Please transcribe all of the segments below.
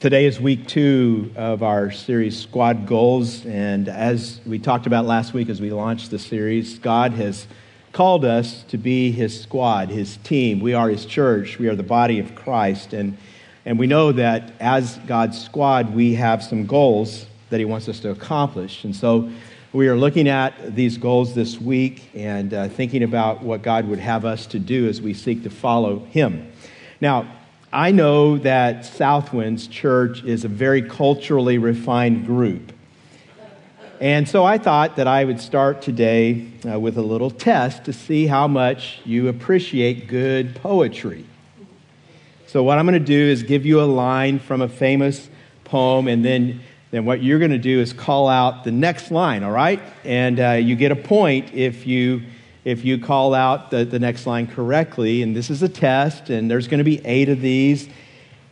Today is week two of our series, Squad Goals. And as we talked about last week as we launched the series, God has called us to be His squad, His team. We are His church, we are the body of Christ. And, and we know that as God's squad, we have some goals that He wants us to accomplish. And so we are looking at these goals this week and uh, thinking about what God would have us to do as we seek to follow Him. Now, I know that Southwinds Church is a very culturally refined group. And so I thought that I would start today uh, with a little test to see how much you appreciate good poetry. So, what I'm going to do is give you a line from a famous poem, and then, then what you're going to do is call out the next line, all right? And uh, you get a point if you if you call out the, the next line correctly. And this is a test, and there's going to be eight of these.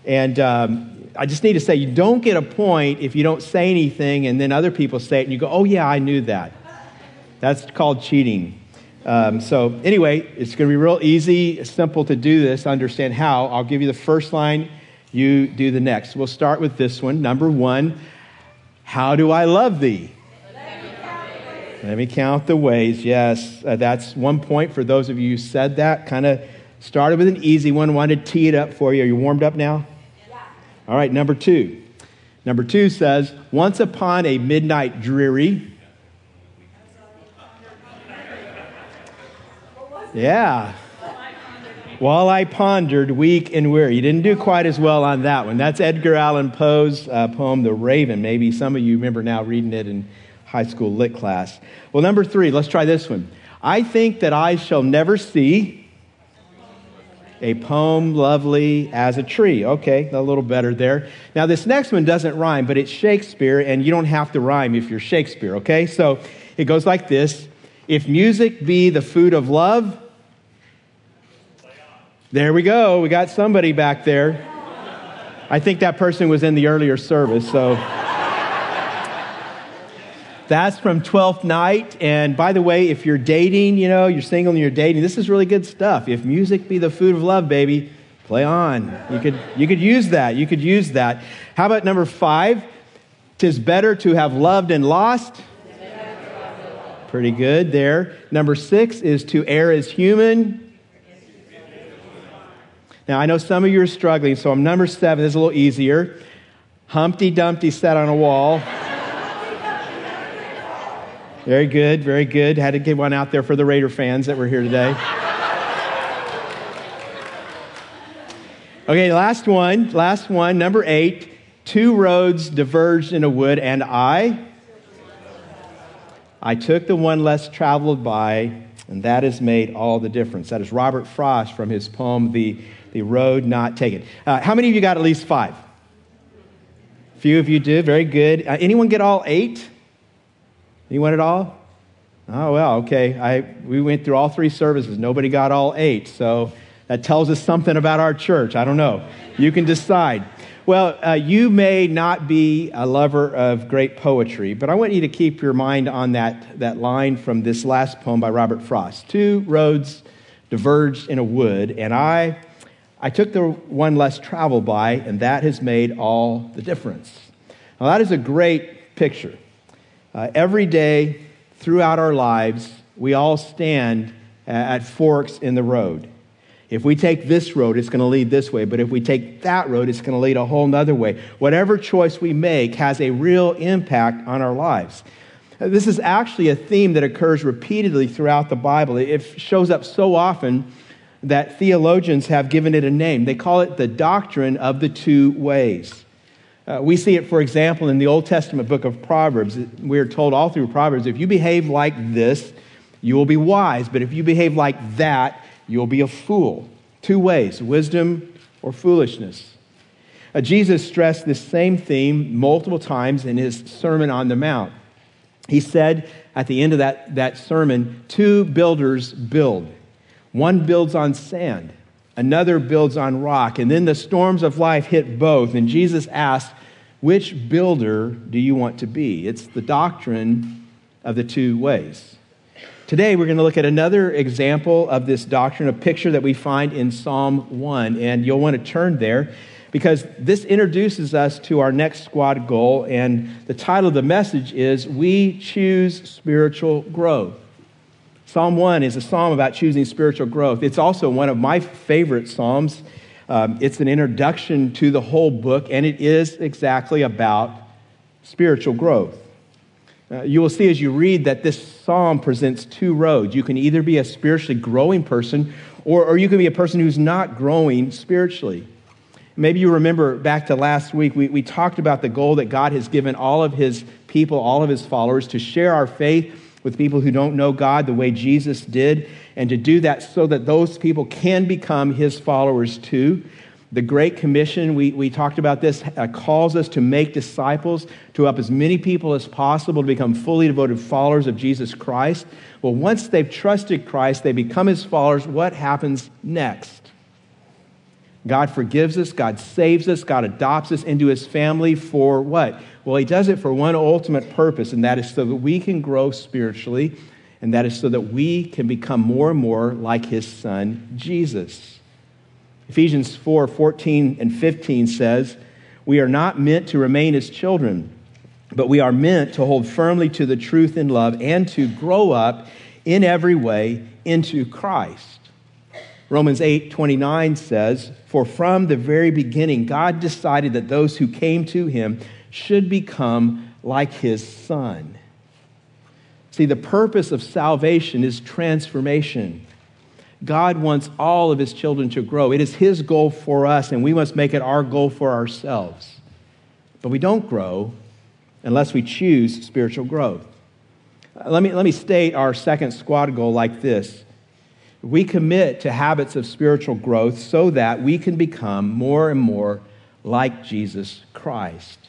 And um, I just need to say, you don't get a point if you don't say anything, and then other people say it, and you go, oh, yeah, I knew that. That's called cheating. Um, so, anyway, it's going to be real easy, simple to do this, understand how. I'll give you the first line, you do the next. We'll start with this one. Number one, how do I love thee? Let me count the ways. Yes, uh, that's one point for those of you who said that. Kind of started with an easy one, wanted to tee it up for you. Are you warmed up now? Yeah. All right, number two. Number two says, Once upon a midnight dreary. Yeah. While I pondered, weak and weary. You didn't do quite as well on that one. That's Edgar Allan Poe's uh, poem, The Raven. Maybe some of you remember now reading it and high school lit class. Well, number three, let's try this one. I think that I shall never see a poem lovely as a tree. Okay, a little better there. Now, this next one doesn't rhyme, but it's Shakespeare, and you don't have to rhyme if you're Shakespeare, okay? So it goes like this If music be the food of love, there we go. We got somebody back there. I think that person was in the earlier service, so. That's from 12th night. And by the way, if you're dating, you know, you're single and you're dating, this is really good stuff. If music be the food of love, baby, play on. You could, you could use that. You could use that. How about number five? Tis better to have loved and lost. Pretty good there. Number six is to err as human. Now, I know some of you are struggling, so I'm number seven. This is a little easier. Humpty Dumpty sat on a wall. Very good, very good. Had to get one out there for the Raider fans that were here today. Okay, last one, last one, number eight. Two roads diverged in a wood, and I, I took the one less traveled by, and that has made all the difference. That is Robert Frost from his poem, The, the Road Not Taken. Uh, how many of you got at least five? A few of you did, very good. Uh, anyone get all eight? Anyone at all? Oh, well, okay. I, we went through all three services. Nobody got all eight. So that tells us something about our church. I don't know. You can decide. Well, uh, you may not be a lover of great poetry, but I want you to keep your mind on that, that line from this last poem by Robert Frost. Two roads diverged in a wood, and I, I took the one less traveled by, and that has made all the difference. Now, that is a great picture. Uh, every day throughout our lives, we all stand at forks in the road. If we take this road, it's going to lead this way. But if we take that road, it's going to lead a whole other way. Whatever choice we make has a real impact on our lives. Uh, this is actually a theme that occurs repeatedly throughout the Bible. It shows up so often that theologians have given it a name. They call it the doctrine of the two ways. Uh, we see it, for example, in the Old Testament book of Proverbs. We are told all through Proverbs if you behave like this, you will be wise, but if you behave like that, you'll be a fool. Two ways wisdom or foolishness. Uh, Jesus stressed this same theme multiple times in his Sermon on the Mount. He said at the end of that, that sermon, two builders build. One builds on sand, another builds on rock. And then the storms of life hit both. And Jesus asked, which builder do you want to be? It's the doctrine of the two ways. Today, we're going to look at another example of this doctrine, a picture that we find in Psalm 1. And you'll want to turn there. because this introduces us to our next squad goal, and the title of the message is We Choose Spiritual Growth. Psalm 1 is a psalm about choosing spiritual growth. It's also one of my favorite psalms. Um, it's an introduction to the whole book, and it is exactly about spiritual growth. Uh, you will see as you read that this psalm presents two roads. You can either be a spiritually growing person, or, or you can be a person who's not growing spiritually. Maybe you remember back to last week, we, we talked about the goal that God has given all of his people, all of his followers, to share our faith with people who don't know God the way Jesus did, and to do that so that those people can become his followers too. The Great Commission, we, we talked about this, uh, calls us to make disciples, to help as many people as possible to become fully devoted followers of Jesus Christ. Well, once they've trusted Christ, they become his followers. What happens next? God forgives us, God saves us, God adopts us into his family for what? Well, he does it for one ultimate purpose, and that is so that we can grow spiritually, and that is so that we can become more and more like his son, Jesus. Ephesians 4 14 and 15 says, We are not meant to remain as children, but we are meant to hold firmly to the truth in love and to grow up in every way into Christ. Romans 8 29 says, For from the very beginning, God decided that those who came to him should become like his son. See, the purpose of salvation is transformation. God wants all of his children to grow. It is his goal for us, and we must make it our goal for ourselves. But we don't grow unless we choose spiritual growth. Uh, let me, let me state our second squad goal like this we commit to habits of spiritual growth so that we can become more and more like Jesus Christ.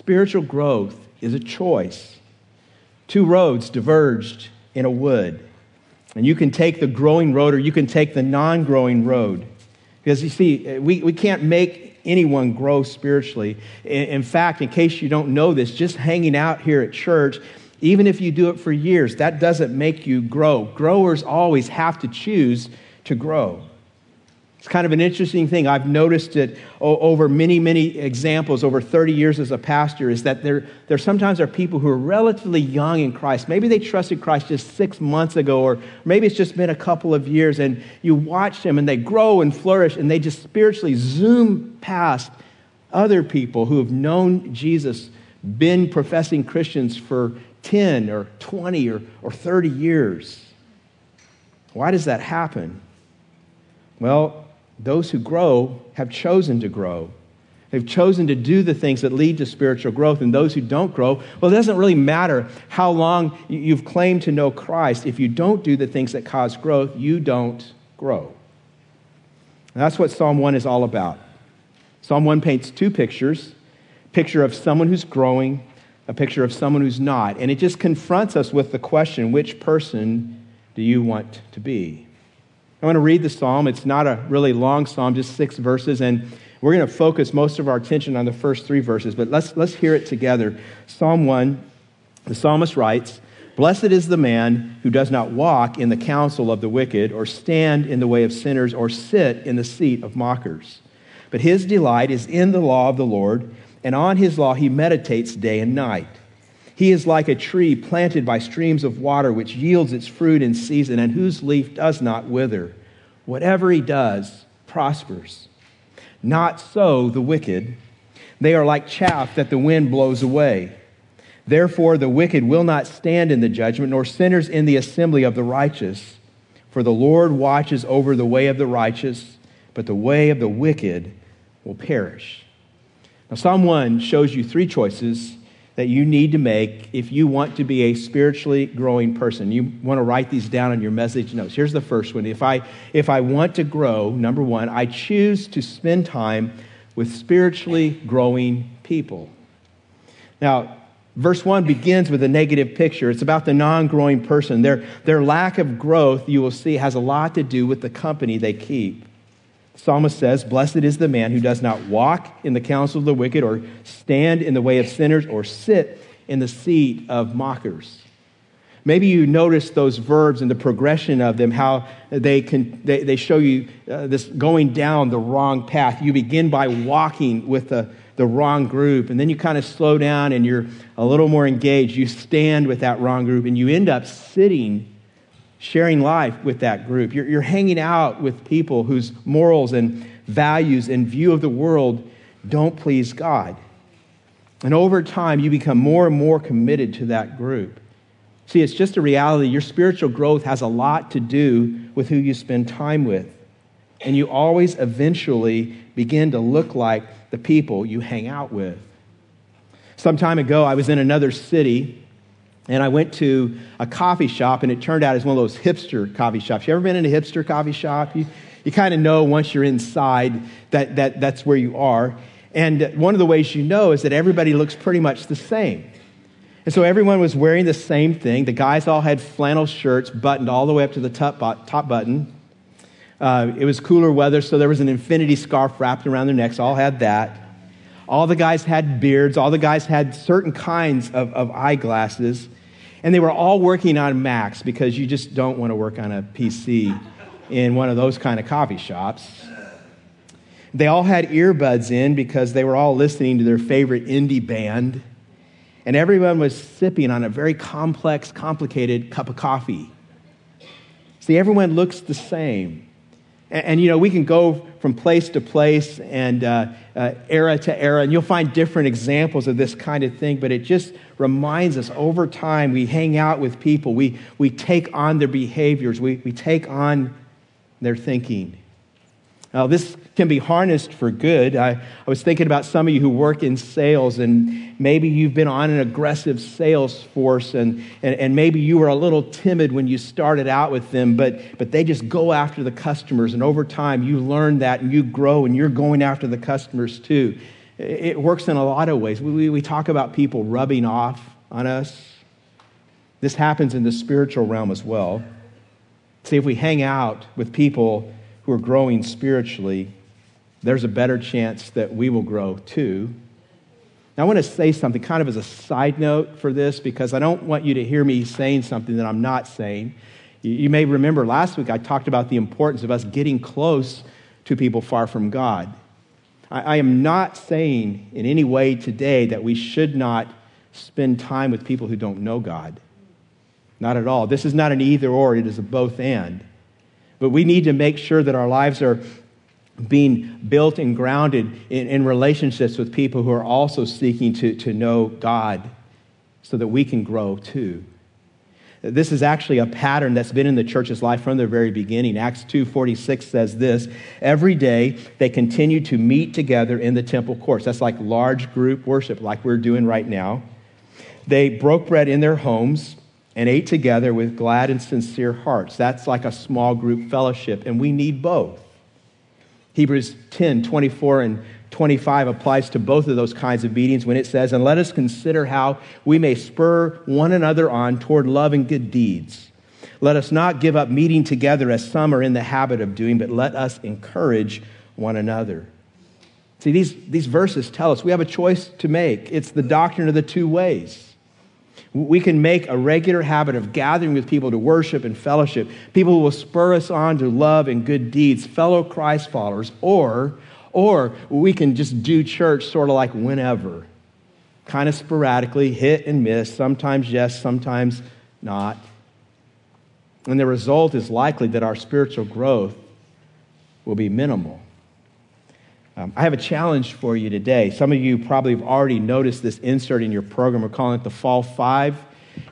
Spiritual growth is a choice. Two roads diverged in a wood. And you can take the growing road or you can take the non growing road. Because you see, eh, we, we can't make anyone grow spiritually. In, in fact, in case you don't know this, just hanging out here at church, even if you do it for years, that doesn't make you grow. Growers always have to choose to grow. It's kind of an interesting thing. I've noticed it over many, many examples over 30 years as a pastor is that there, there sometimes are people who are relatively young in Christ. Maybe they trusted Christ just six months ago, or maybe it's just been a couple of years, and you watch them and they grow and flourish, and they just spiritually zoom past other people who have known Jesus, been professing Christians for 10 or 20 or, or 30 years. Why does that happen? Well, those who grow have chosen to grow. They've chosen to do the things that lead to spiritual growth. And those who don't grow, well, it doesn't really matter how long you've claimed to know Christ. If you don't do the things that cause growth, you don't grow. And that's what Psalm 1 is all about. Psalm 1 paints two pictures picture of someone who's growing, a picture of someone who's not. And it just confronts us with the question which person do you want to be? I want to read the psalm. It's not a really long psalm, just six verses, and we're going to focus most of our attention on the first three verses, but let's, let's hear it together. Psalm 1, the psalmist writes, Blessed is the man who does not walk in the counsel of the wicked, or stand in the way of sinners, or sit in the seat of mockers. But his delight is in the law of the Lord, and on his law he meditates day and night. He is like a tree planted by streams of water, which yields its fruit in season, and whose leaf does not wither. Whatever he does prospers. Not so the wicked. They are like chaff that the wind blows away. Therefore, the wicked will not stand in the judgment, nor sinners in the assembly of the righteous. For the Lord watches over the way of the righteous, but the way of the wicked will perish. Now, Psalm 1 shows you three choices that you need to make if you want to be a spiritually growing person. You want to write these down on your message notes. Here's the first one. If I, if I want to grow, number one, I choose to spend time with spiritually growing people. Now, verse 1 begins with a negative picture. It's about the non growing person. Their, their lack of growth, you will see, has a lot to do with the company they keep psalmist says, Blessed is the man who does not walk in the counsel of the wicked, or stand in the way of sinners, or sit in the seat of mockers. Maybe you notice those verbs and the progression of them, how they, can, they, they show you uh, this going down the wrong path. You begin by walking with the, the wrong group, and then you kind of slow down and you're a little more engaged. You stand with that wrong group, and you end up sitting, sharing life with that group. You're, you're hanging out with people whose morals and values and view of the world don't please God. And over time, you become more and more committed to that group. See, it's just a reality. Your spiritual growth has a lot to do with who you spend time with. And you always eventually begin to look like the people you hang out with. Some time ago, I was in another city and I went to a coffee shop, and it turned out it's one of those hipster coffee shops. You ever been in a hipster coffee shop? You, you kind of know once you're inside that, that that's where you are. And one of the ways you know is that everybody looks pretty much the same. And so everyone was wearing the same thing. The guys all had flannel shirts buttoned all the way up to the top, top button. Uh, it was cooler weather, so there was an infinity scarf wrapped around their necks. All had that. All the guys had beards. All the guys had certain kinds of, of eyeglasses. And they were all working on Macs because you just don't want to work on a PC in one of those kind of coffee shops. They all had earbuds in because they were all listening to their favorite indie band and everyone was sipping on a very complex, complicated cup of coffee. See, everyone looks the same. And, and you know, we can go from place to place and uh, uh, era to era, and you'll find different examples of this kind of thing, but it just reminds us over time we hang out with people, we, we take on their behaviors, we, we take on their thinking. Now, this can be harnessed for good. I, I, was thinking about some of you who work in sales, and maybe you've been on an aggressive sales force, and, and, and, maybe you were a little timid when you started out with them, but, but they just go after the customers, and over time you learn that and you grow, and you're going after the customers too. It, works in a lot of ways. We, we talk about people rubbing off on us. This happens in the spiritual realm as well. See, if we hang out with people, who are growing spiritually, there's a better chance that we will grow too. Now, I want to say something kind of as a side note for this because I don't want you to hear me saying something that I'm not saying. You may remember last week I talked about the importance of us getting close to people far from God. I, am not saying in any way today that we should not spend time with people who don't know God. Not at all. This is not an either or, it is a both and. But we need to make sure that our lives are being built and grounded in, in, relationships with people who are also seeking to, to know God so that we can grow too. This is actually a pattern that's been in the church's life from the very beginning. Acts 2:46 says this, every day they continued to meet together in the temple courts. That's like large group worship like we're doing right now. They broke bread in their homes and ate together with glad and sincere hearts. That's like a small group fellowship, and we need both. Hebrews 10 24 and 25 applies to both of those kinds of meetings when it says, And let us consider how we may spur one another on toward love and good deeds. Let us not give up meeting together as some are in the habit of doing, but let us encourage one another. See, these, these verses tell us we have a choice to make. It's the doctrine of the two ways. We can make a regular habit of gathering with people to worship and fellowship, people who will spur us on to love and good deeds, fellow Christ followers, or, or we can just do church sort of like whenever, kind of sporadically, hit and miss, sometimes yes, sometimes not. And the result is likely that our spiritual growth will be minimal. Um, I have a challenge for you today. Some of you probably have already noticed this insert in your program. We're calling it the Fall Five.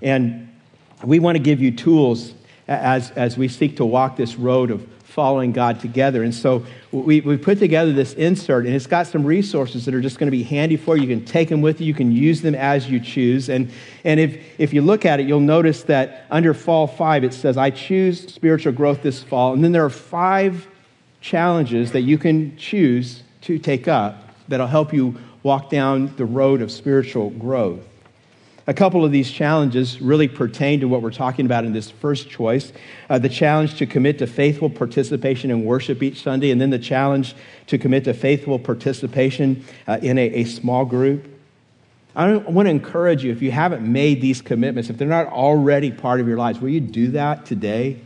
And we want to give you tools as, as we seek to walk this road of following God together. And so we, we put together this insert, and it's got some resources that are just going to be handy for you. You can take them with you, you can use them as you choose. And, and if, if you look at it, you'll notice that under Fall 5, it says, I choose spiritual growth this fall. And then there are five challenges that you can choose to take up that'll help you walk down the road of spiritual growth. A couple of these challenges really pertain to what we're talking about in this first choice uh, the challenge to commit to faithful participation in worship each Sunday, and then the challenge to commit to faithful participation uh, in a, a small group. I want to encourage you if you haven't made these commitments, if they're not already part of your lives, will you do that today?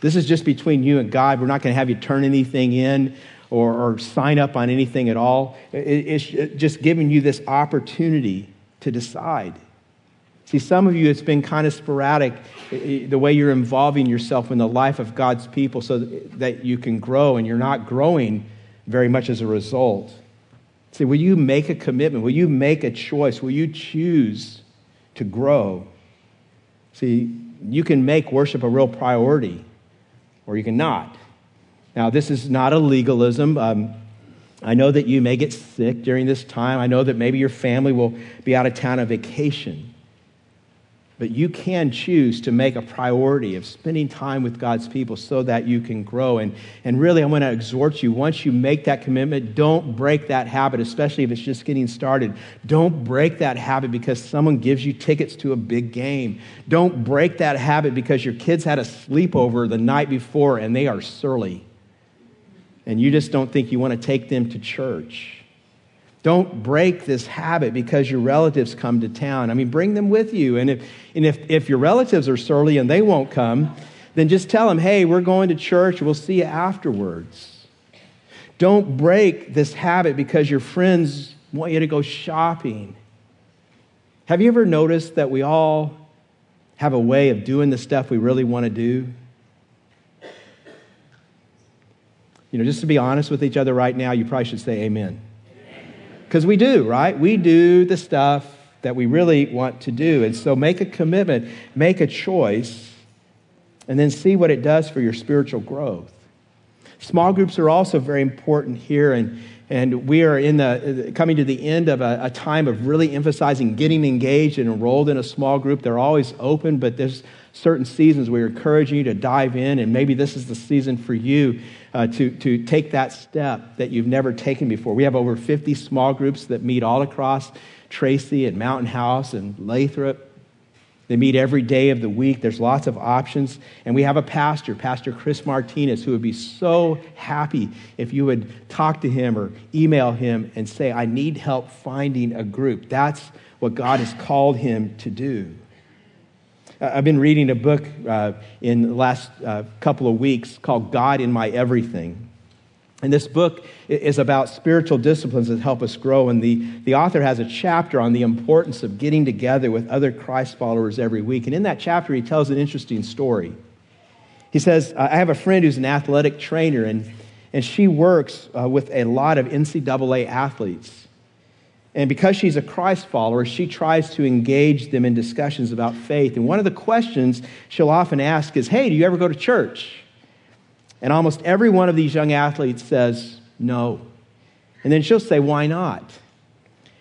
This is just between you and God. We're not going to have you turn anything in or, or sign up on anything at all. It, it's just giving you this opportunity to decide. See, some of you, it's been kind of sporadic the way you're involving yourself in the life of God's people so that you can grow, and you're not growing very much as a result. See, will you make a commitment? Will you make a choice? Will you choose to grow? See, you can make worship a real priority, or you can not. Now, this is not a legalism. Um, I know that you may get sick during this time. I know that maybe your family will be out of town on vacation. But you can choose to make a priority of spending time with God's people so that you can grow. And, and really, I want to exhort you once you make that commitment, don't break that habit, especially if it's just getting started. Don't break that habit because someone gives you tickets to a big game. Don't break that habit because your kids had a sleepover the night before and they are surly. And you just don't think you want to take them to church. Don't break this habit because your relatives come to town. I mean, bring them with you. And if, and if, if your relatives are surly and they won't come, then just tell them, hey, we're going to church. We'll see you afterwards. Don't break this habit because your friends want you to go shopping. Have you ever noticed that we all have a way of doing the stuff we really want to do? You know, just to be honest with each other right now, you probably should say amen. Because we do, right? We do the stuff that we really want to do. And so make a commitment, make a choice, and then see what it does for your spiritual growth. Small groups are also very important here, and, and we are in the, coming to the end of a, a time of really emphasizing getting engaged and enrolled in a small group. They're always open, but there's certain seasons we're encouraging you to dive in, and maybe this is the season for you uh, to, to take that step that you've never taken before. We have over 50 small groups that meet all across Tracy and Mountain House and Lathrop. They meet every day of the week. There's lots of options. And we have a pastor, Pastor Chris Martinez, who would be so happy if you would talk to him or email him and say, I need help finding a group. That's what God has called him to do. Uh, I've been reading a book uh, in the last uh, couple of weeks called God in My Everything. And this book is about spiritual disciplines that help us grow. And the, the author has a chapter on the importance of getting together with other Christ followers every week. And in that chapter, he tells an interesting story. He says, I have a friend who's an athletic trainer, and, and she works uh, with a lot of NCAA athletes. And because she's a Christ follower, she tries to engage them in discussions about faith. And one of the questions she'll often ask is, Hey, do you ever go to church? And almost every one of these young athletes says, No. And then she'll say, Why not?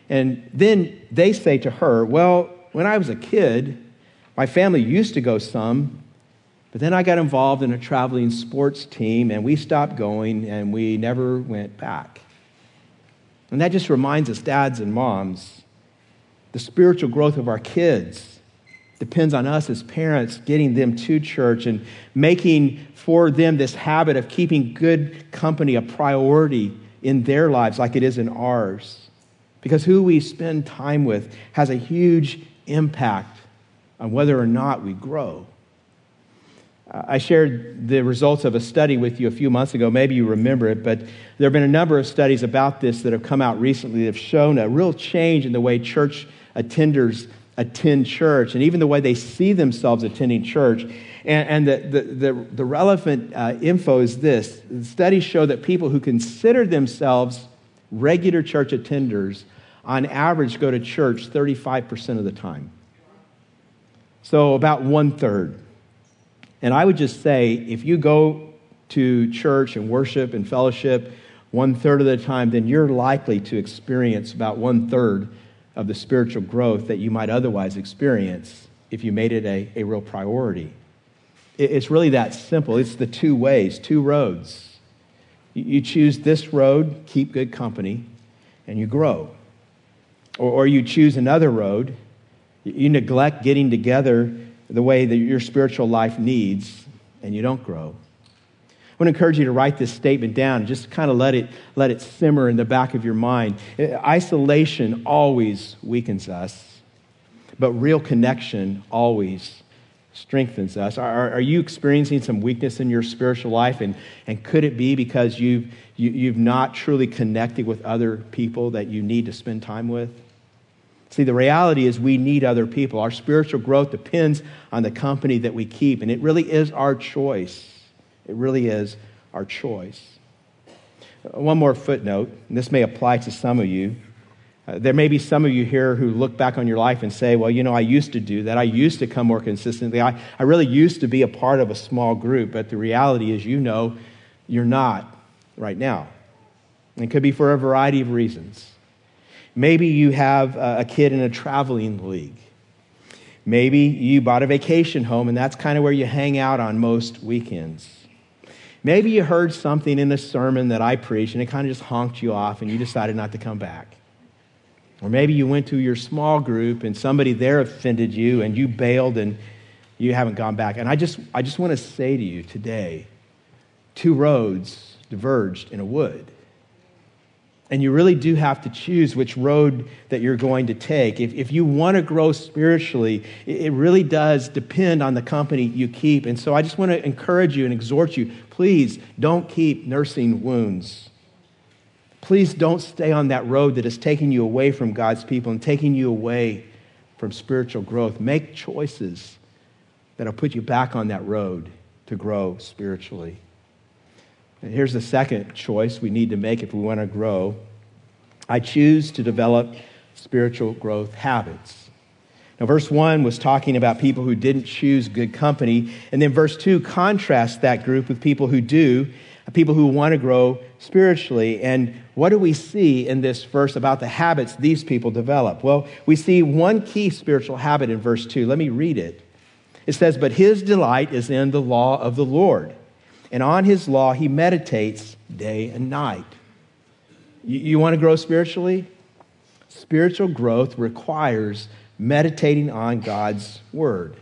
And then they say to her, Well, when I was a kid, my family used to go some, but then I got involved in a traveling sports team and we stopped going and we never went back. And that just reminds us, dads and moms, the spiritual growth of our kids depends on us as parents getting them to church and making for them this habit of keeping good company a priority in their lives like it is in ours. Because who we spend time with has a huge impact on whether or not we grow. I shared the results of a study with you a few months ago. Maybe you remember it, but there have been a number of studies about this that have come out recently that have shown a real change in the way church attenders attend church and even the way they see themselves attending church. And, and the, the, the, the, relevant uh, info is this studies show that people who consider themselves regular church attenders on average go to church 35% of the time. So about one third. And I would just say if you go to church and worship and fellowship one third of the time, then you're likely to experience about one third of the spiritual growth that you might otherwise experience if you made it a, a real priority. It's really that simple. It's the two ways, two roads. You choose this road, keep good company, and you grow. Or, or you choose another road, you neglect getting together the way that your spiritual life needs, and you don't grow. I want to encourage you to write this statement down and just kind of let it, let it simmer in the back of your mind. Isolation always weakens us, but real connection always strengthens us. Are, are you experiencing some weakness in your spiritual life? And, and could it be because you've, you, have you have not truly connected with other people that you need to spend time with? See, the reality is we need other people. Our spiritual growth depends on the company that we keep, and it really is our choice. It really is our choice. One more footnote, and this may apply to some of you. Uh, there may be some of you here who look back on your life and say, Well, you know, I used to do that. I used to come more consistently. I, I really used to be a part of a small group. But the reality is, you know, you're not right now. And it could be for a variety of reasons. Maybe you have a kid in a traveling league. Maybe you bought a vacation home, and that's kind of where you hang out on most weekends. Maybe you heard something in a sermon that I preached and it kind of just honked you off and you decided not to come back. Or maybe you went to your small group and somebody there offended you and you bailed and you haven't gone back. And I just, I just want to say to you today two roads diverged in a wood. And you really do have to choose which road that you're going to take. If, if you want to grow spiritually, it, it really does depend on the company you keep. And so I just want to encourage you and exhort you please don't keep nursing wounds. Please don't stay on that road that is taking you away from God's people and taking you away from spiritual growth. Make choices that'll put you back on that road to grow spiritually. Here's the second choice we need to make if we want to grow I choose to develop spiritual growth habits. Now, verse 1 was talking about people who didn't choose good company. And then verse 2 contrasts that group with people who do, people who want to grow spiritually. And what do we see in this verse about the habits these people develop? Well, we see one key spiritual habit in verse 2. Let me read it. It says, But his delight is in the law of the Lord and on his law he meditates day and night. You, you want to grow spiritually? Spiritual growth requires meditating on God's word.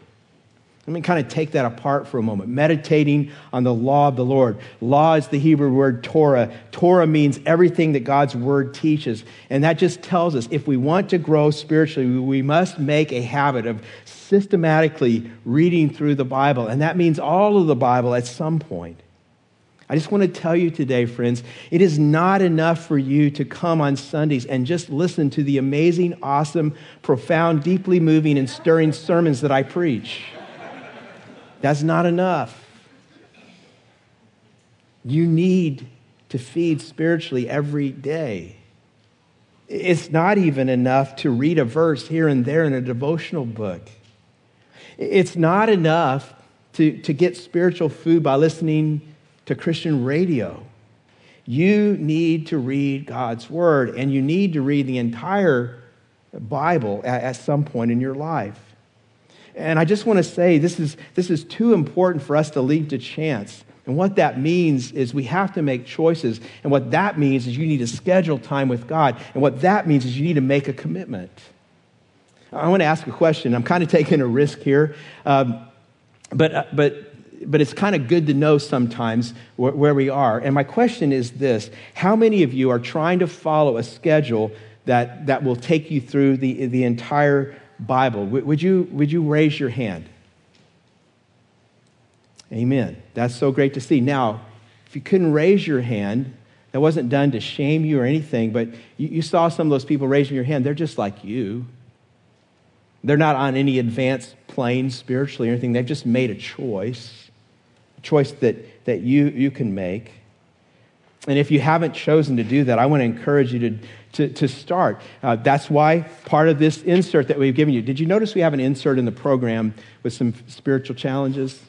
Let me kind of take that apart for a moment. Meditating on the law of the Lord. Law is the Hebrew word Torah. Torah means everything that God's word teaches. And that just tells us if we want to grow spiritually, we must make a habit of systematically reading through the Bible. And that means all of the Bible at some point. I just want to tell you today, friends, it is not enough for you to come on Sundays and just listen to the amazing, awesome, profound, deeply moving, and stirring sermons that I preach. That's not enough. You need to feed spiritually every day. It's not even enough to read a verse here and there in a devotional book. It's not enough to, to get spiritual food by listening to Christian radio. You need to read God's Word, and you need to read the entire Bible at, at some point in your life. And I just want to say this is, this is too important for us to leave to chance. And what that means is we have to make choices. And what that means is you need to schedule time with God. And what that means is you need to make a commitment. I want to ask a question. I'm kind of taking a risk here. Um, but, uh, but but it's kind of good to know sometimes wh- where we are. And my question is this How many of you are trying to follow a schedule that, that will take you through the, the entire Bible? Would, you, would you raise your hand? Amen. That's so great to see. Now, if you couldn't raise your hand, that wasn't done to shame you or anything, but you, you saw some of those people raising your hand. They're just like you. They're not on any advanced plane spiritually or anything. They've just made a choice a choice that, that you, you can make. And if you haven't chosen to do that, I want to encourage you to, to, to start. Uh, that's why part of this insert that we've given you. Did you notice we have an insert in the program with some spiritual challenges?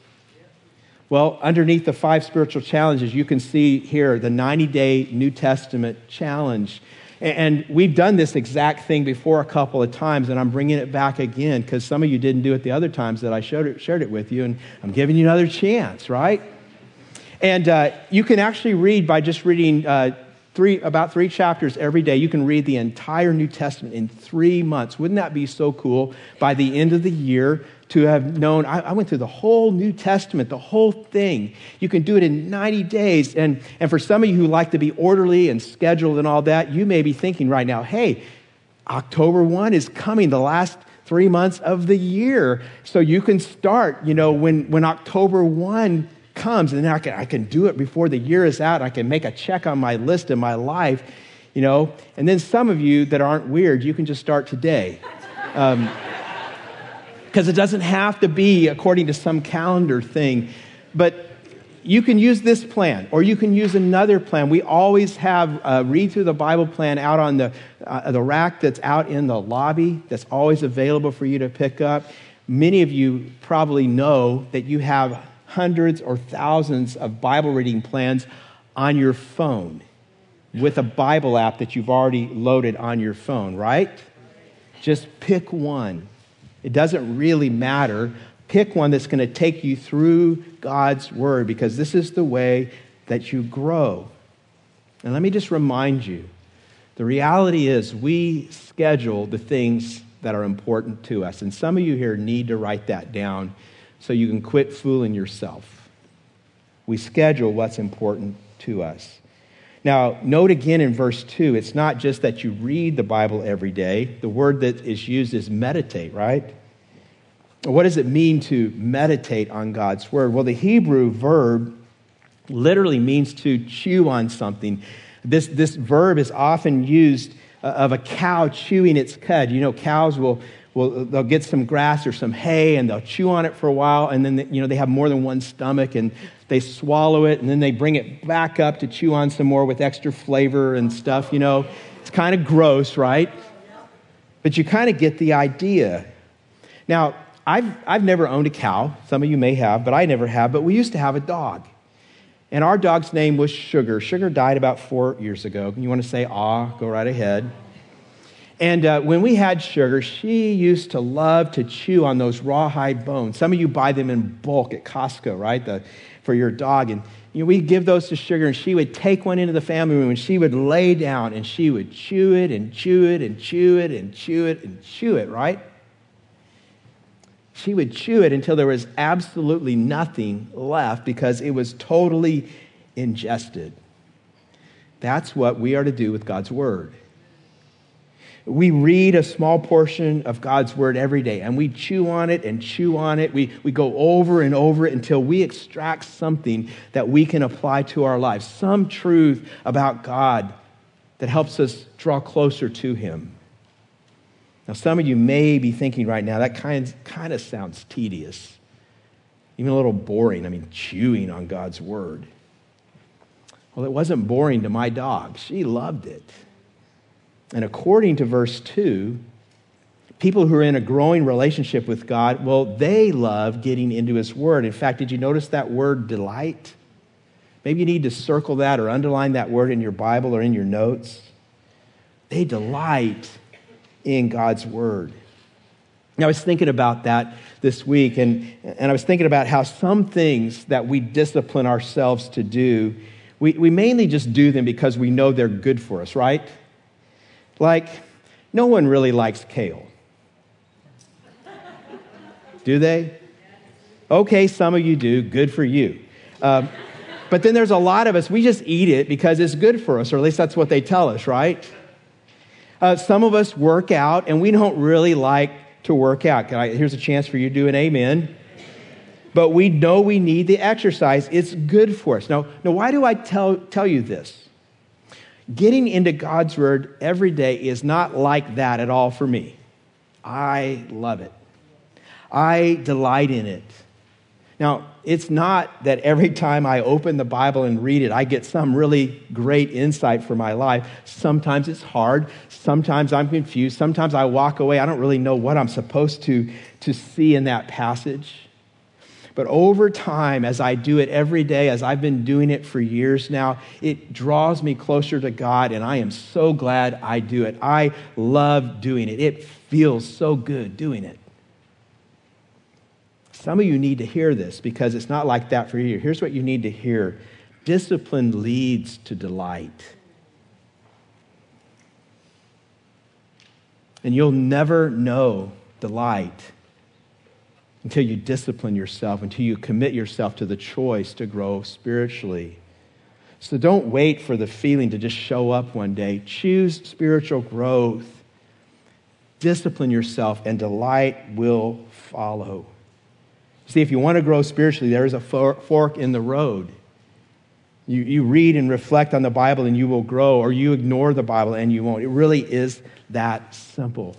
Well, underneath the five spiritual challenges, you can see here the 90 day New Testament challenge. And we've done this exact thing before a couple of times, and I'm bringing it back again because some of you didn't do it the other times that I it, shared it with you, and I'm giving you another chance, right? And uh, you can actually read by just reading uh, three, about three chapters every day. You can read the entire New Testament in three months. Wouldn't that be so cool? By the end of the year, to have known. I, I, went through the whole New Testament, the whole thing. You can do it in 90 days. And, and for some of you who like to be orderly and scheduled and all that, you may be thinking right now, hey, October 1 is coming, the last three months of the year. So you can start, you know, when, when October 1 comes, and then I can, I can do it before the year is out. I can make a check on my list in my life, you know. And then some of you that aren't weird, you can just start today. Um, because it doesn't have to be according to some calendar thing. But you can use this plan or you can use another plan. We always have a read through the Bible plan out on the, uh, the rack that's out in the lobby that's always available for you to pick up. Many of you probably know that you have hundreds or thousands of Bible reading plans on your phone with a Bible app that you've already loaded on your phone, right? Just pick one it doesn't really matter. Pick one that's going to take you through God's Word because this is the way that you grow. And let me just remind you the reality is we schedule the things that are important to us. And some of you here need to write that down so you can quit fooling yourself. We schedule what's important to us. Now, note again in verse 2, it's not just that you read the Bible every day. The word that is used is meditate, right? What does it mean to meditate on God's word? Well, the Hebrew verb literally means to chew on something. This, this verb is often used uh, of a cow chewing its cud. You know, cows will, will they'll get some grass or some hay and they'll chew on it for a while and then they, you know they have more than one stomach and they swallow it and then they bring it back up to chew on some more with extra flavor and stuff you know. It's kind of gross right? But you kind of get the idea. Now i've, I've never owned a cow. Some of you may have but i never have but we used to have a dog. And our dog's name was sugar. Sugar died about four years ago. You want to say ah go right ahead and uh, when we had sugar, she used to love to chew on those rawhide bones. Some of you buy them in bulk at Costco, right? The, for your dog. And you know, we'd give those to Sugar, and she would take one into the family room, and she would lay down, and she would chew it, and chew it, and chew it, and chew it, and chew it, right? She would chew it until there was absolutely nothing left because it was totally ingested. That's what we are to do with God's Word. We read a small portion of God's word every day and we chew on it and chew on it. We, we go over and over it until we extract something that we can apply to our lives, some truth about God that helps us draw closer to Him. Now, some of you may be thinking right now, that kind, kind of sounds tedious, even a little boring. I mean, chewing on God's word. Well, it wasn't boring to my dog, she loved it. And according to verse 2, people who are in a growing relationship with God, well, they love getting into His Word. In fact, did you notice that word delight? Maybe you need to circle that or underline that word in your Bible or in your notes. They delight in God's Word. Now, I was thinking about that this week, and, and I was thinking about how some things that we discipline ourselves to do, we, we mainly just do them because we know they're good for us, right? Like, no one really likes kale. Do they? Okay, some of you do. Good for you. Um, but then there's a lot of us, we just eat it because it's good for us, or at least that's what they tell us, right? Uh, some of us work out, and we don't really like to work out. I, here's a chance for you to do an amen. But we know we need the exercise. It's good for us. Now, now why do I tell, tell you this? Getting into God's Word every day is not like that at all for me. I love it. I delight in it. Now, it's not that every time I open the Bible and read it, I get some really great insight for my life. Sometimes it's hard. Sometimes I'm confused. Sometimes I walk away. I don't really know what I'm supposed to, to see in that passage. But over time, as I do it every day, as I've been doing it for years now, it draws me closer to God, and I am so glad I do it. I love doing it. It feels so good doing it. Some of you need to hear this because it's not like that for you. Here's what you need to hear discipline leads to delight. And you'll never know delight until you discipline yourself, until you commit yourself to the choice to grow spiritually. So don't wait for the feeling to just show up one day. Choose spiritual growth. Discipline yourself, and delight will follow. See, if you want to grow spiritually, there is a fork in the road. You, you read and reflect on the Bible and you will grow, or you ignore the Bible and you won't. It really is that simple.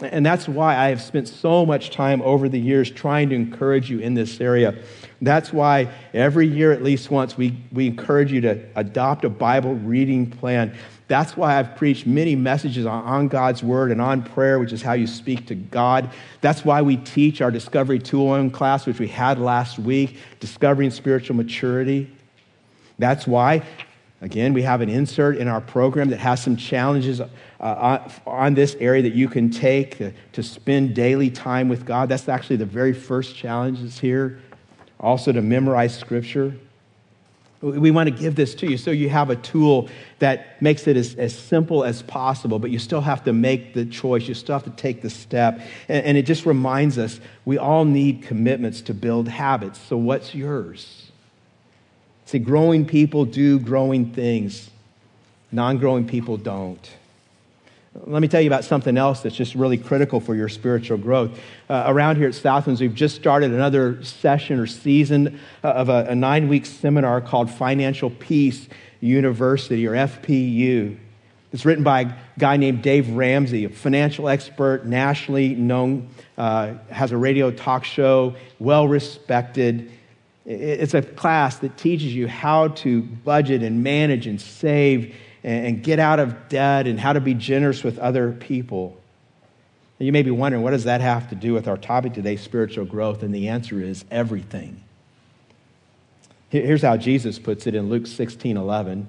And that's why I have spent so much time over the years trying to encourage you in this area. That's why every year, at least once, we, we encourage you to adopt a Bible reading plan. That's why I've preached many messages on, on, God's Word and on prayer, which is how you speak to God. That's why we teach our Discovery 201 class, which we had last week, Discovering Spiritual Maturity. That's why Again, we have an insert in our program that has some challenges uh, on, this area that you can take to, to spend daily time with God. That's actually the very first challenge is here. Also, to memorize Scripture. We want to give this to you so you have a tool that makes it as, as simple as possible, but you still have to make the choice. You still have to take the step. And, and it just reminds us we all need commitments to build habits. So, what's yours? See, growing people do growing things, non growing people don't. Let me tell you about something else that's just really critical for your spiritual growth. Uh, around here at Southlands, we've just started another session or season uh, of a, a nine week seminar called Financial Peace University or FPU. It's written by a guy named Dave Ramsey, a financial expert, nationally known, uh, has a radio talk show, well respected. It's a class that teaches you how to budget and manage and save and get out of debt and how to be generous with other people. You may be wondering, what does that have to do with our topic today, spiritual growth? And the answer is everything. Here's how Jesus puts it in Luke 16 11.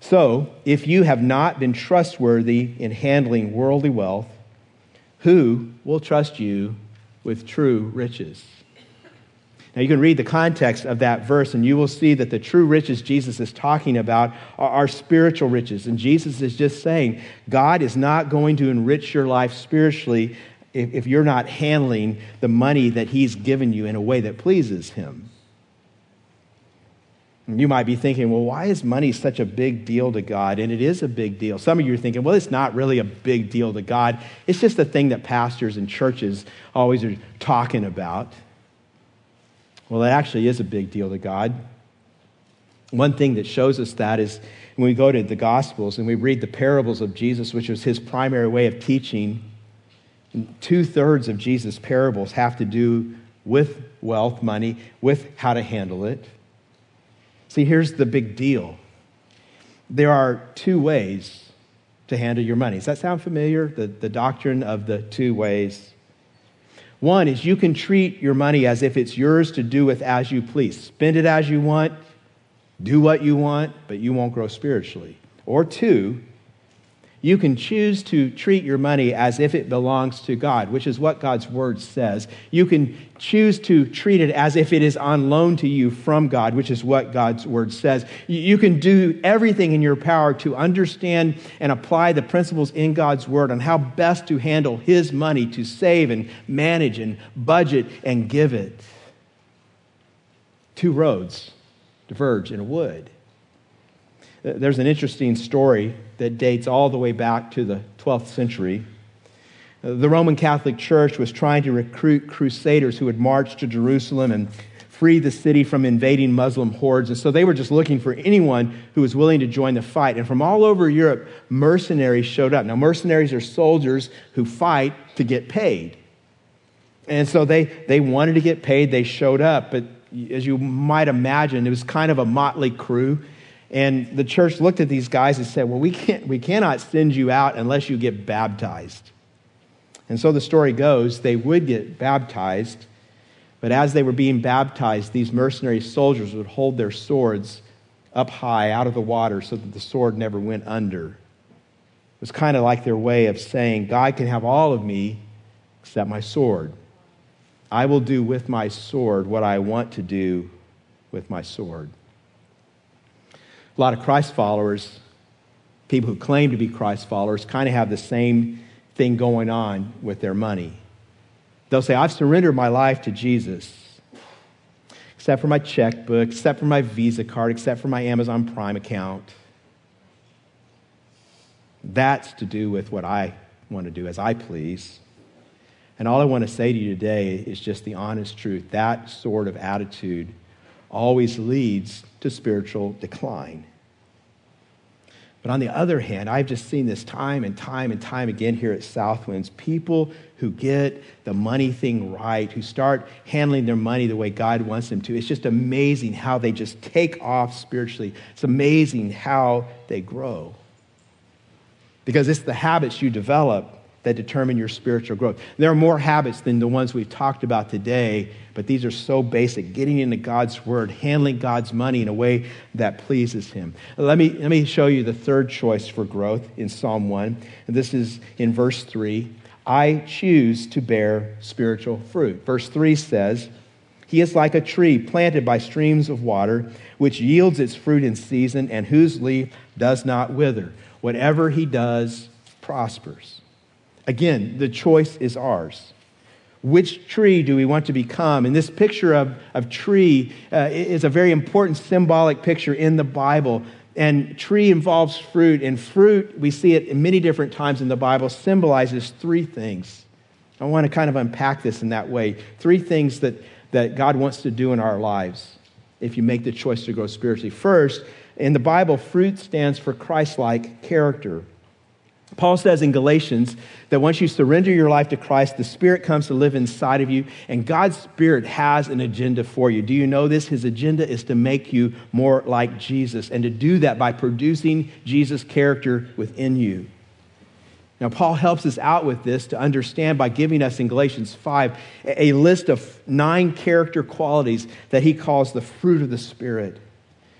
So, if you have not been trustworthy in handling worldly wealth, who will trust you with true riches? Now, you can read the context of that verse, and you will see that the true riches Jesus is talking about are, are, spiritual riches. And Jesus is just saying, God is not going to enrich your life spiritually if, if you're not handling the money that He's given you in a way that pleases Him. You might be thinking, well, why is money such a big deal to God? And it is a big deal. Some of you are thinking, well, it's not really a big deal to God. It's just a thing that pastors and churches always are talking about. Well, it actually is a big deal to God. One thing that shows us that is when we go to the Gospels and we read the parables of Jesus, which was his primary way of teaching, two thirds of Jesus' parables have to do with wealth, money, with how to handle it. See, here's the big deal there are two ways to handle your money. Does that sound familiar? The, the doctrine of the two ways. One is you can treat your money as if it's yours to do with as you please. Spend it as you want, do what you want, but you won't grow spiritually. Or two, you can choose to treat your money as if it belongs to God, which is what God's word says. You can choose to treat it as if it is on loan to you from God, which is what God's word says. You can do everything in your power to understand and apply the principles in God's word on how best to handle His money, to save and manage and budget and give it. Two roads diverge in a wood. There's an interesting story that dates all the way back to the 12th century. The Roman Catholic Church was trying to recruit crusaders who would march to Jerusalem and free the city from invading Muslim hordes. And so they were just looking for anyone who was willing to join the fight. And from all over Europe, mercenaries showed up. Now, mercenaries are soldiers who fight to get paid. And so they, they wanted to get paid. They showed up. But as you might imagine, it was kind of a motley crew. And the church looked at these guys and said, Well, we, can't, we cannot send you out unless you get baptized. And so the story goes they would get baptized, but as they were being baptized, these mercenary soldiers would hold their swords up high out of the water so that the sword never went under. It was kind of like their way of saying, God can have all of me except my sword. I will do with my sword what I want to do with my sword. A lot of Christ followers, people who claim to be Christ followers, kind of have the same thing going on with their money. They'll say, I've surrendered my life to Jesus, except for my checkbook, except for my Visa card, except for my Amazon Prime account. That's to do with what I want to do as I please. And all I want to say to you today is just the honest truth. That sort of attitude always leads to spiritual decline. But on the other hand, I've just seen this time and time and time again here at Southwinds. People who get the money thing right, who start handling their money the way God wants them to. It's just amazing how they just take off spiritually. It's amazing how they grow. Because it's the habits you develop that determine your spiritual growth. There are more habits than the ones we've talked about today, but these are so basic. Getting into God's Word, handling God's money in a way that pleases Him. Let me, let me show you the third choice for growth in Psalm 1. And this is in verse 3. I choose to bear spiritual fruit. Verse 3 says, He is like a tree planted by streams of water, which yields its fruit in season and whose leaf does not wither. Whatever he does prospers. Again, the choice is ours. Which tree do we want to become? And this picture of, of tree uh, is a very important symbolic picture in the Bible. And tree involves fruit, and fruit, we see it in many different times in the Bible, symbolizes three things. I want to kind of unpack this in that way. Three things that, that God wants to do in our lives if you make the choice to grow spiritually. First, in the Bible, fruit stands for Christ like character. Paul says in Galatians that once you surrender your life to Christ, the Spirit comes to live inside of you, and God's Spirit has an agenda for you. Do you know this? His agenda is to make you more like Jesus, and to do that by producing Jesus' character within you. Now, Paul helps us out with this to understand by giving us in Galatians 5 a list of nine character qualities that he calls the fruit of the Spirit.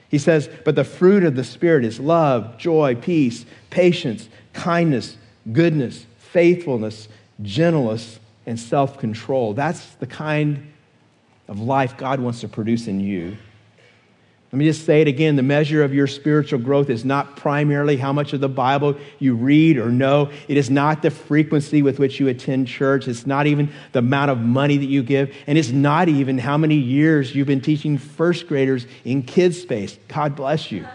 He says, But the fruit of the Spirit is love, joy, peace, patience kindness, goodness, faithfulness, gentleness, and self control. That's the kind of life God wants to produce in you. Let me just say it again the measure of your spiritual growth is not primarily how much of the Bible you read or know. It is not the frequency with which you attend church. It's not even the amount of money that you give. And it's not even how many years you've been teaching first graders in kids' space. God bless you.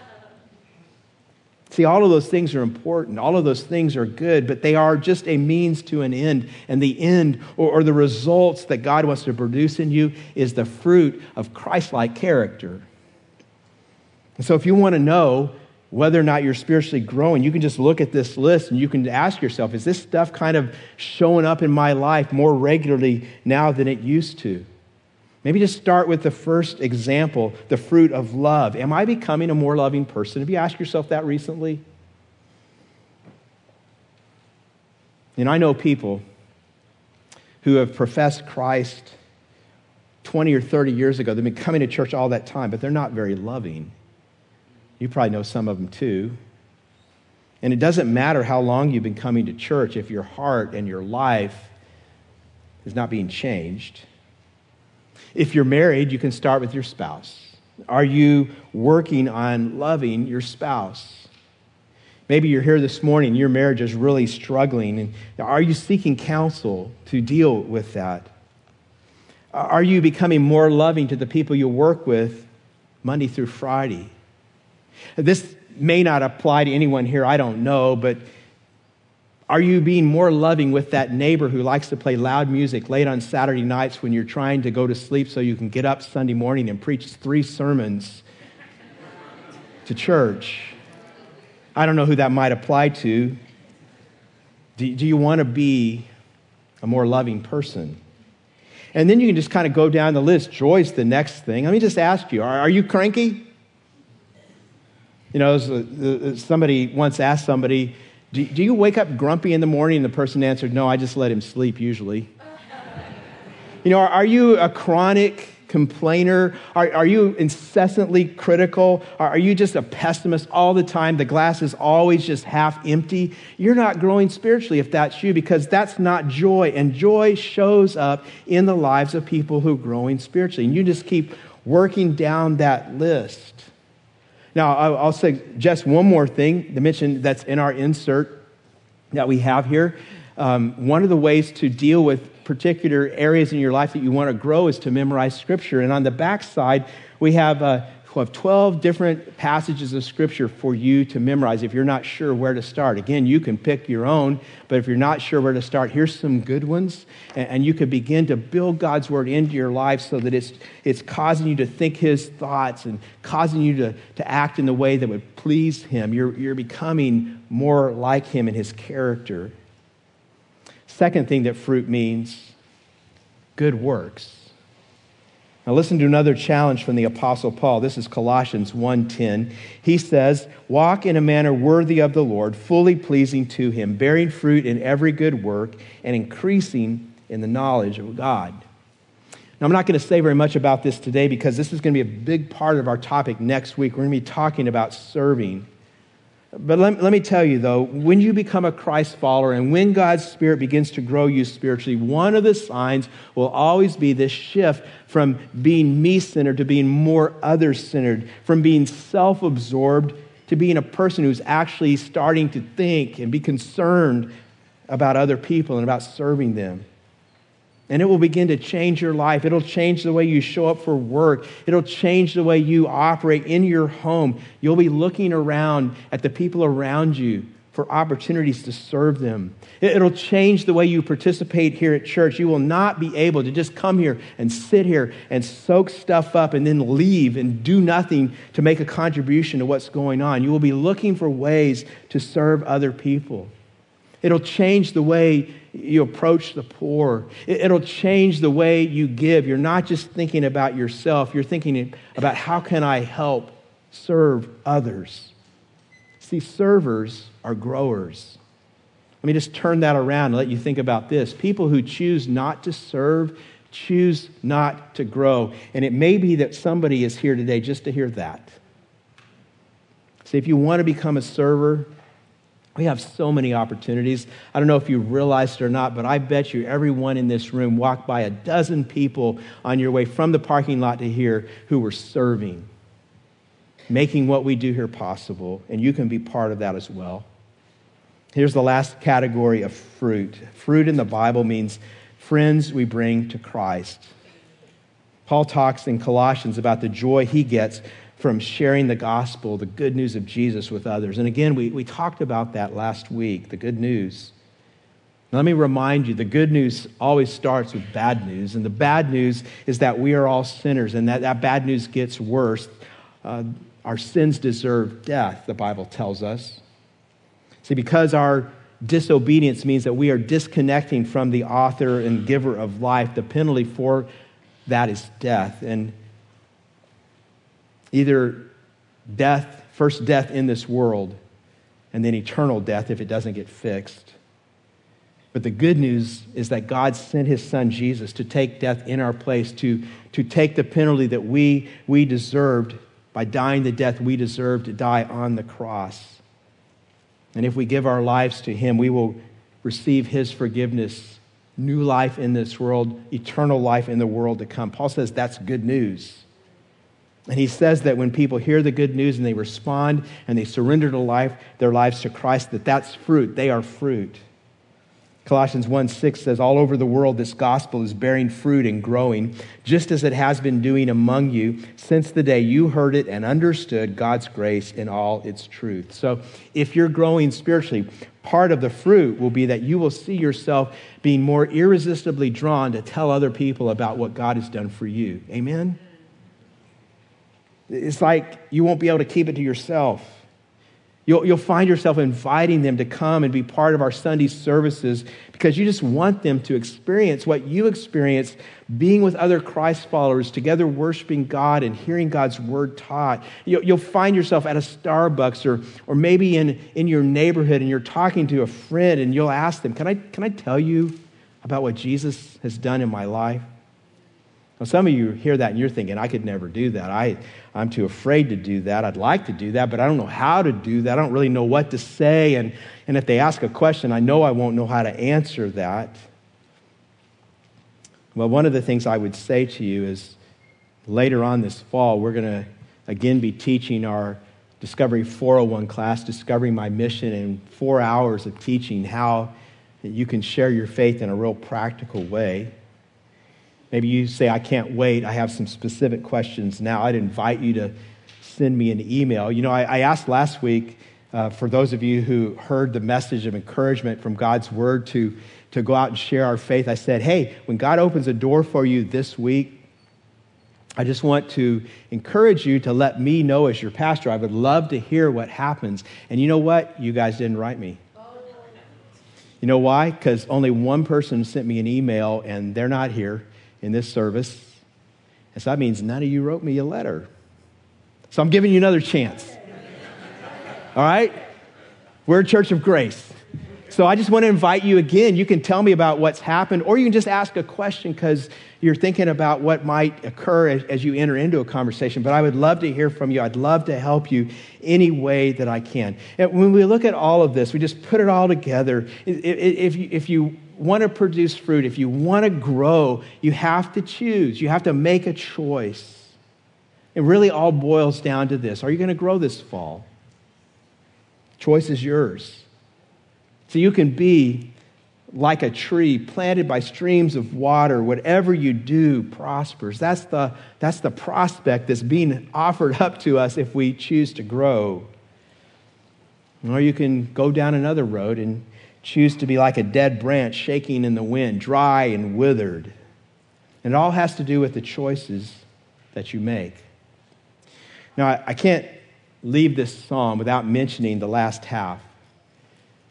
See, all of those things are important. All of those things are good, but they are just a means to an end. And the end or, or the results that God wants to produce in you is the fruit of Christ like character. And so, if you want to know whether or not you're spiritually growing, you can just look at this list and you can ask yourself is this stuff kind of showing up in my life more regularly now than it used to? Maybe just start with the first example, the fruit of love. Am I becoming a more loving person? Have you asked yourself that recently? And I know people who have professed Christ 20 or 30 years ago. They've been coming to church all that time, but they're not very loving. You probably know some of them too. And it doesn't matter how long you've been coming to church if your heart and your life is not being changed. If you're married, you can start with your spouse. Are you working on loving your spouse? Maybe you're here this morning, your marriage is really struggling. And are you seeking counsel to deal with that? Are you becoming more loving to the people you work with Monday through Friday? This may not apply to anyone here, I don't know, but are you being more loving with that neighbor who likes to play loud music late on Saturday nights when you're trying to go to sleep so you can get up Sunday morning and preach three sermons to church? I don't know who that might apply to. Do, do you want to be a more loving person? And then you can just kind of go down the list. Joy's the next thing. Let me just ask you are, are you cranky? You know, uh, uh, somebody once asked somebody, do, do you wake up grumpy in the morning? And the person answered, No, I just let him sleep usually. you know, are, are you a chronic complainer? Are, are you incessantly critical? Are, are you just a pessimist all the time? The glass is always just half empty. You're not growing spiritually if that's you because that's not joy. And joy shows up in the lives of people who are growing spiritually. And you just keep working down that list. Now, I'll say just one more thing to mention that's in our insert that we have here. Um, one of the ways to deal with particular areas in your life that you want to grow is to memorize Scripture. And on the back side, we have uh, We'll have 12 different passages of Scripture for you to memorize if you're not sure where to start. Again, you can pick your own, but if you're not sure where to start, here's some good ones. And, you can begin to build God's Word into your life so that it's, it's causing you to think His thoughts and causing you to, to act in the way that would please Him. You're, you're becoming more like Him in His character. Second thing that fruit means good works. Now listen to another challenge from the apostle Paul. This is Colossians 1:10. He says, "Walk in a manner worthy of the Lord, fully pleasing to him, bearing fruit in every good work and increasing in the knowledge of God." Now I'm not going to say very much about this today because this is going to be a big part of our topic next week. We're going to be talking about serving. But let, let me tell you, though, when you become a Christ follower and when God's Spirit begins to grow you spiritually, one of the signs will always be this shift from being me centered to being more other centered, from being self absorbed to being a person who's actually starting to think and be concerned about other people and about serving them and it will begin to change your life. It'll change the way you show up for work. It'll change the way you operate in your home. You'll be looking around at the people around you for opportunities to serve them. It'll change the way you participate here at church. You will not be able to just come here and sit here and soak stuff up and then leave and do nothing to make a contribution to what's going on. You will be looking for ways to serve other people. It'll change the way you approach the poor. It'll change the way you give. You're not just thinking about yourself, you're thinking about how can I help serve others. See, servers are growers. Let me just turn that around and let you think about this. People who choose not to serve choose not to grow. And it may be that somebody is here today just to hear that. See, if you want to become a server, we have so many opportunities. I don't know if you realized it or not, but I bet you everyone in this room walked by a dozen people on your way from the parking lot to here who were serving, making what we do here possible, and you can be part of that as well. Here's the last category of fruit fruit in the Bible means friends we bring to Christ. Paul talks in Colossians about the joy he gets from sharing the gospel, the good news of Jesus with others. And again, we, we talked about that last week, the good news. let me remind you the good news always starts with bad news. And the bad news is that we are all sinners, and that, that bad news gets worse. Uh, our sins deserve death, the Bible tells us. See, because our disobedience means that we are disconnecting from the author and giver of life, the penalty for that is death. And Either death, first death in this world, and then eternal death if it doesn't get fixed. But the good news is that God sent his son Jesus to take death in our place, to, to take the penalty that we, we deserved by dying the death we deserved to die on the cross. And if we give our lives to him, we will receive his forgiveness, new life in this world, eternal life in the world to come. Paul says that's good news. And he says that when people hear the good news and they respond and they surrender to life, their lives to Christ, that that's fruit. They are fruit. Colossians 1 6 says, All over the world, this gospel is bearing fruit and growing, just as it has been doing among you since the day you heard it and understood God's grace in all its truth. So, if you're growing spiritually, part of the fruit will be that you will see yourself being more irresistibly drawn to tell other people about what God has done for you. Amen? It's like you won't be able to keep it to yourself. You'll, you'll find yourself inviting them to come and be part of our Sunday services because you just want them to experience what you experienced being with other Christ followers, together worshiping God and hearing God's word taught. You'll, you'll find yourself at a Starbucks or, or maybe in, in your neighborhood and you're talking to a friend and you'll ask them, can I, can I tell you about what Jesus has done in my life? Now, some of you hear that and you're thinking, I could never do that. I, I'm too afraid to do that. I'd like to do that, but I don't know how to do that. I don't really know what to say. And, and if they ask a question, I know I won't know how to answer that. Well, one of the things I would say to you is later on this fall, we're going to again be teaching our Discovery 401 class, Discovering My Mission, in four hours of teaching how you can share your faith in a real practical way. Maybe you say, I can't wait. I have some specific questions now. I'd invite you to send me an email. You know, I, I asked last week uh, for those of you who heard the message of encouragement from God's word to, to go out and share our faith. I said, hey, when God opens a door for you this week, I just want to encourage you to let me know as your pastor. I would love to hear what happens. And you know what? You guys didn't write me. You know why? Because only one person sent me an email, and they're not here in this service. And so that means none of you wrote me a letter. So I'm giving you another chance. All right? We're a church of grace. So I just want to invite you again. You can tell me about what's happened, or you can just ask a question because you're thinking about what might occur as, as, you enter into a conversation. But I would love to hear from you. I'd love to help you any way that I can. And when we look at all of this, we just put it all together. If you, if you want to produce fruit, if you want to grow, you have to choose. You have to make a choice. It really all boils down to this Are you going to grow this fall? Choice is yours. So you can be like a tree planted by streams of water. Whatever you do prospers. That's the, that's the prospect that's being offered up to us if we choose to grow. Or you can go down another road and choose to be like a dead branch shaking in the wind, dry and withered. And it all has to do with the choices that you make. Now, I, can't leave this psalm without mentioning the last half.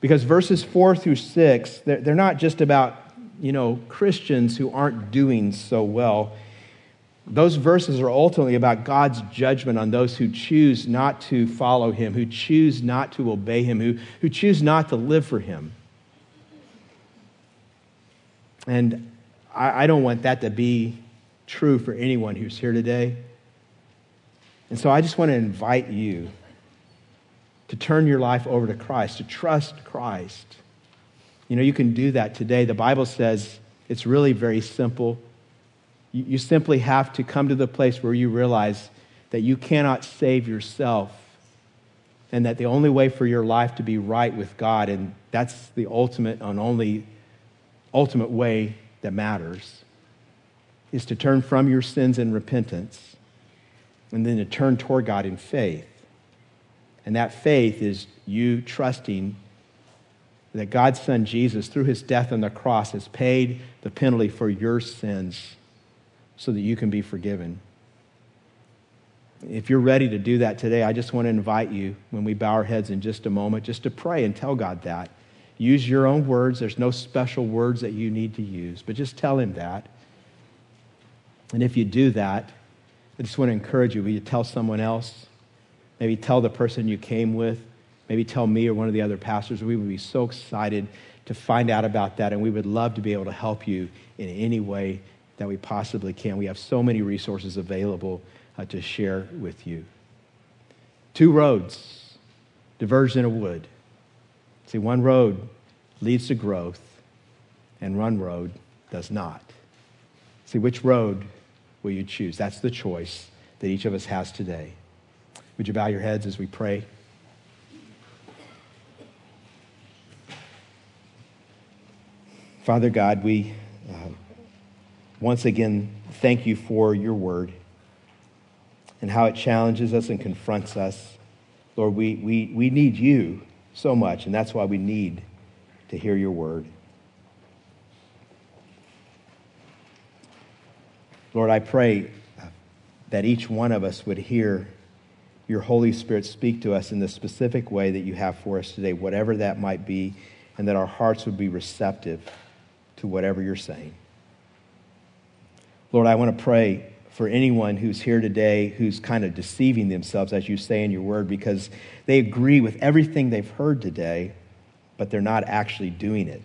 Because verses 4 through 6, they're, they're not just about, you know, Christians who aren't doing so well. Those verses are ultimately about God's judgment on those who choose not to follow Him, who choose not to obey Him, who, who choose not to live for Him. And I, I don't want that to be true for anyone who's here today. And so I just want to invite you to turn your life over to Christ, to trust Christ. You know, you can do that today. The Bible says it's really very simple. You, you simply have to come to the place where you realize that you cannot save yourself and that the only way for your life to be right with God, and that's the ultimate and only ultimate way that matters, is to turn from your sins in repentance and then to turn toward God in faith. And that faith is you trusting that God's Son Jesus, through his death on the cross, has paid the penalty for your sins so that you can be forgiven. If you're ready to do that today, I just want to invite you, when we bow our heads in just a moment, just to pray and tell God that. Use your own words. There's no special words that you need to use, but just tell Him that. And if you do that, I just want to encourage you. Will you tell someone else? Maybe tell the person you came with. Maybe tell me or one of the other pastors. We would be so excited to find out about that, and we would love to be able to help you in any way that we possibly can. We have so many resources available uh, to share with you. Two roads, diversion of wood. See, one road leads to growth, and one road does not. See, which road will you choose? That's the choice that each of us has today. Would you bow your heads as we pray? Father God, we uh, once again thank you for your word and how it challenges us and confronts us. Lord, we, we, we need you so much, and that's why we need to hear your word. Lord, I pray that each one of us would hear your Holy Spirit speak to us in the specific way that you have for us today, whatever that might be, and that our hearts would be receptive to whatever you're saying. Lord, I want to pray for anyone who's here today who's kind of deceiving themselves, as you say in your word, because they agree with everything they've heard today, but they're not actually doing it.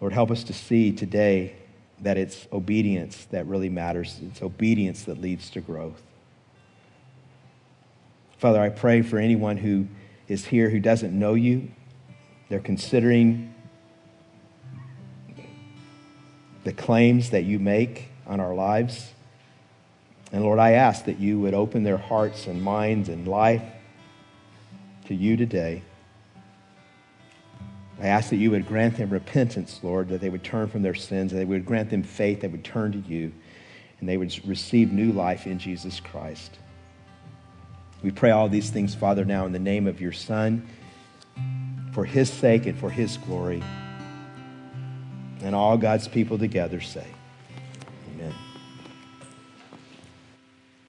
Lord, help us to see today that it's obedience that really matters. It's obedience that leads to growth. Father, I pray for anyone who is here who doesn't know you. They're considering the claims that you make on our lives. And Lord, I ask that you would open their hearts and minds and life to you today. I ask that you would grant them repentance, Lord, that they would turn from their sins, that they would grant them faith, that they would turn to you, and they would receive new life in Jesus Christ. We pray all these things, Father, now in the name of your Son, for his sake and for his glory. And all God's people together say, Amen.